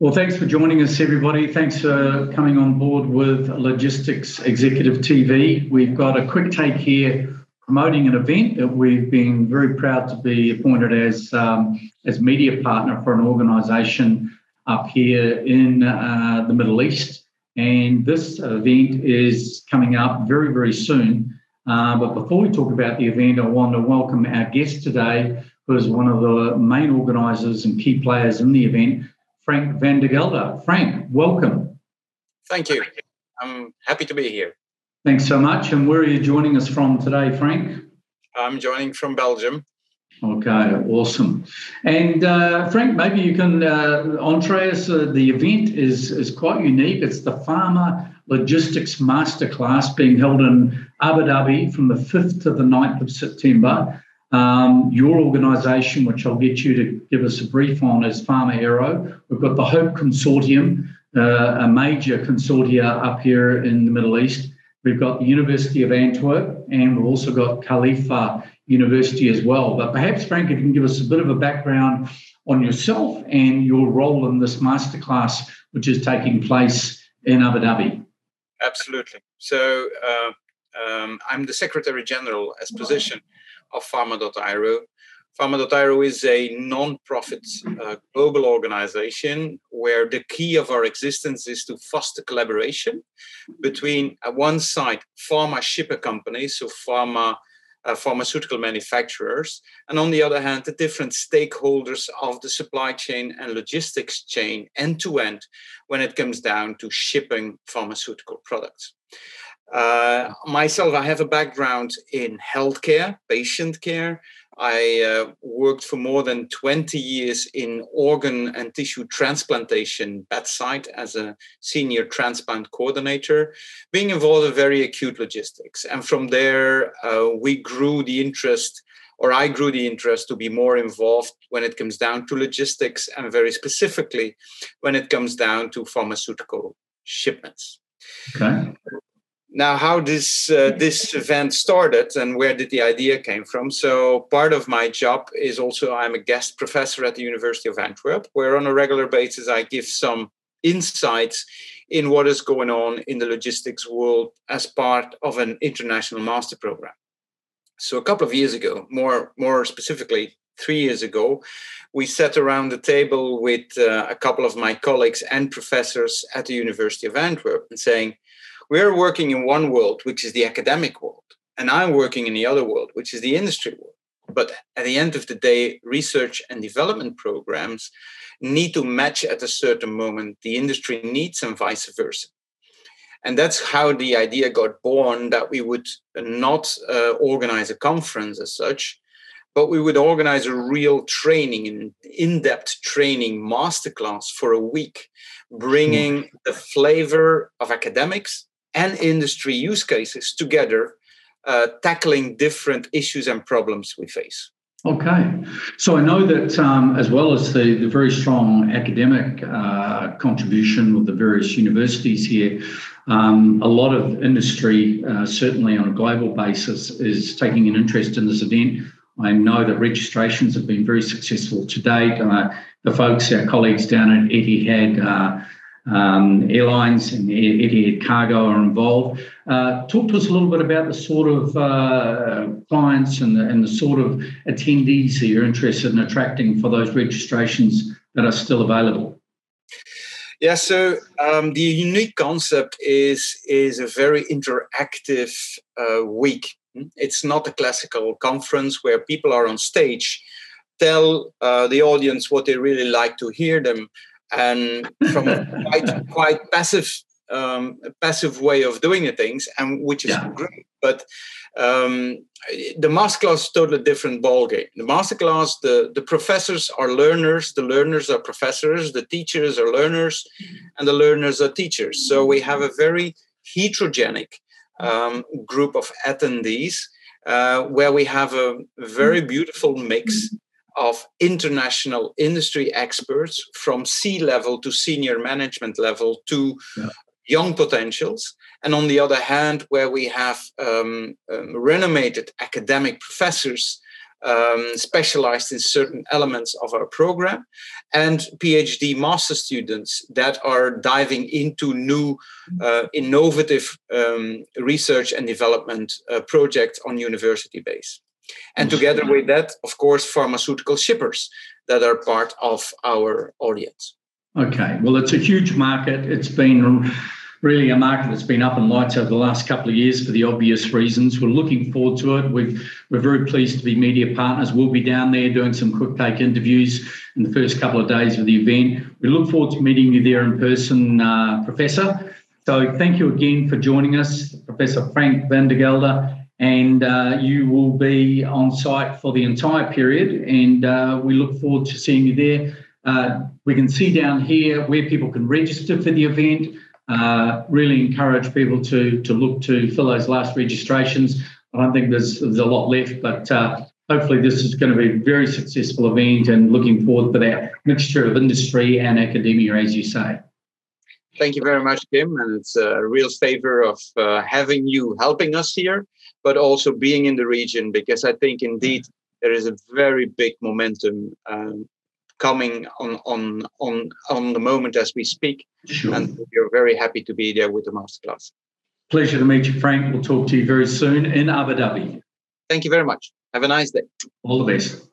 Well, thanks for joining us, everybody. Thanks for coming on board with Logistics Executive TV. We've got a quick take here promoting an event that we've been very proud to be appointed as um, as media partner for an organisation up here in uh, the Middle East. And this event is coming up very, very soon. Uh, but before we talk about the event, I want to welcome our guest today, who is one of the main organisers and key players in the event, Frank van der Gelder. Frank, welcome. Thank you. I'm happy to be here. Thanks so much. And where are you joining us from today, Frank? I'm joining from Belgium. Okay, awesome. And uh, Frank, maybe you can uh, entree us. Uh, the event is is quite unique. It's the Pharma Logistics Masterclass being held in Abu Dhabi from the 5th to the 9th of September. Um, your organisation, which I'll get you to give us a brief on, is Pharma Aero. We've got the Hope Consortium, uh, a major consortia up here in the Middle East. We've got the University of Antwerp, and we've also got Khalifa University as well. But perhaps, Frank, if you can give us a bit of a background on yourself and your role in this masterclass, which is taking place in Abu Dhabi. Absolutely. So, uh, um, I'm the Secretary General as position of Pharma.Aero. Pharma.Aero is a non-profit uh, global organization where the key of our existence is to foster collaboration between, at one side, pharma shipper companies, so pharma uh, pharmaceutical manufacturers, and on the other hand, the different stakeholders of the supply chain and logistics chain end to end when it comes down to shipping pharmaceutical products. Uh, myself, I have a background in healthcare, patient care. I uh, worked for more than 20 years in organ and tissue transplantation bedside as a senior transplant coordinator, being involved in very acute logistics. And from there, uh, we grew the interest, or I grew the interest to be more involved when it comes down to logistics and very specifically when it comes down to pharmaceutical shipments. Okay now how this uh, this event started and where did the idea came from? So part of my job is also i'm a guest professor at the university of antwerp where on a regular basis i give some insights in what is going on in the logistics world as part of an international master program. So a couple of years ago more more specifically three years ago we sat around the table with uh, a couple of my colleagues and professors at the university of antwerp and saying we're working in one world, which is the academic world, and I'm working in the other world, which is the industry world. But at the end of the day, research and development programs need to match at a certain moment the industry needs and vice versa. And that's how the idea got born that we would not uh, organize a conference as such, but we would organize a real training, an in depth training masterclass for a week, bringing the flavor of academics and industry use cases together, uh, tackling different issues and problems we face. Okay. So I know that um, as well as the, the very strong academic uh, contribution with the various universities here, um, a lot of industry, uh, certainly on a global basis, is taking an interest in this event. I know that registrations have been very successful to date. Uh, the folks, our colleagues down at Etihad, uh, um, airlines and Etihad Cargo are involved. Uh, talk to us a little bit about the sort of uh, clients and the, and the sort of attendees that you're interested in attracting for those registrations that are still available. Yeah, so um, the unique concept is is a very interactive uh, week. It's not a classical conference where people are on stage, tell uh, the audience what they really like to hear them, and from quite quite passive um, passive way of doing the things, and which is yeah. great. But um, the masterclass is totally different ballgame. The masterclass, the the professors are learners, the learners are professors, the teachers are learners, and the learners are teachers. So we have a very heterogenic um, group of attendees. Uh, where we have a very beautiful mix of international industry experts from C level to senior management level to yeah. young potentials. And on the other hand, where we have um, um, renowned academic professors um, specialized in certain elements of our program, and PhD master students that are diving into new uh, innovative um, research and development uh, projects on university base. And together with that, of course, pharmaceutical shippers that are part of our audience. Okay, well, it's a huge market. It's been really a market that's been up in lights over the last couple of years for the obvious reasons. We're looking forward to it. we are very pleased to be media partners. We'll be down there doing some quick take interviews in the first couple of days of the event. We look forward to meeting you there in person, uh, Professor. So thank you again for joining us, Professor Frank van der Gelder. And uh, you will be on site for the entire period, and uh, we look forward to seeing you there. Uh, we can see down here where people can register for the event. Uh, really encourage people to to look to fill those last registrations. I don't think there's there's a lot left, but uh, hopefully this is going to be a very successful event and looking forward for that mixture of industry and academia, as you say. Thank you very much, Kim, and it's a real favor of uh, having you helping us here, but also being in the region because I think indeed there is a very big momentum um, coming on on on on the moment as we speak. Sure. And we're very happy to be there with the masterclass. Pleasure to meet you, Frank. We'll talk to you very soon in Abu Dhabi. Thank you very much. Have a nice day. All the best.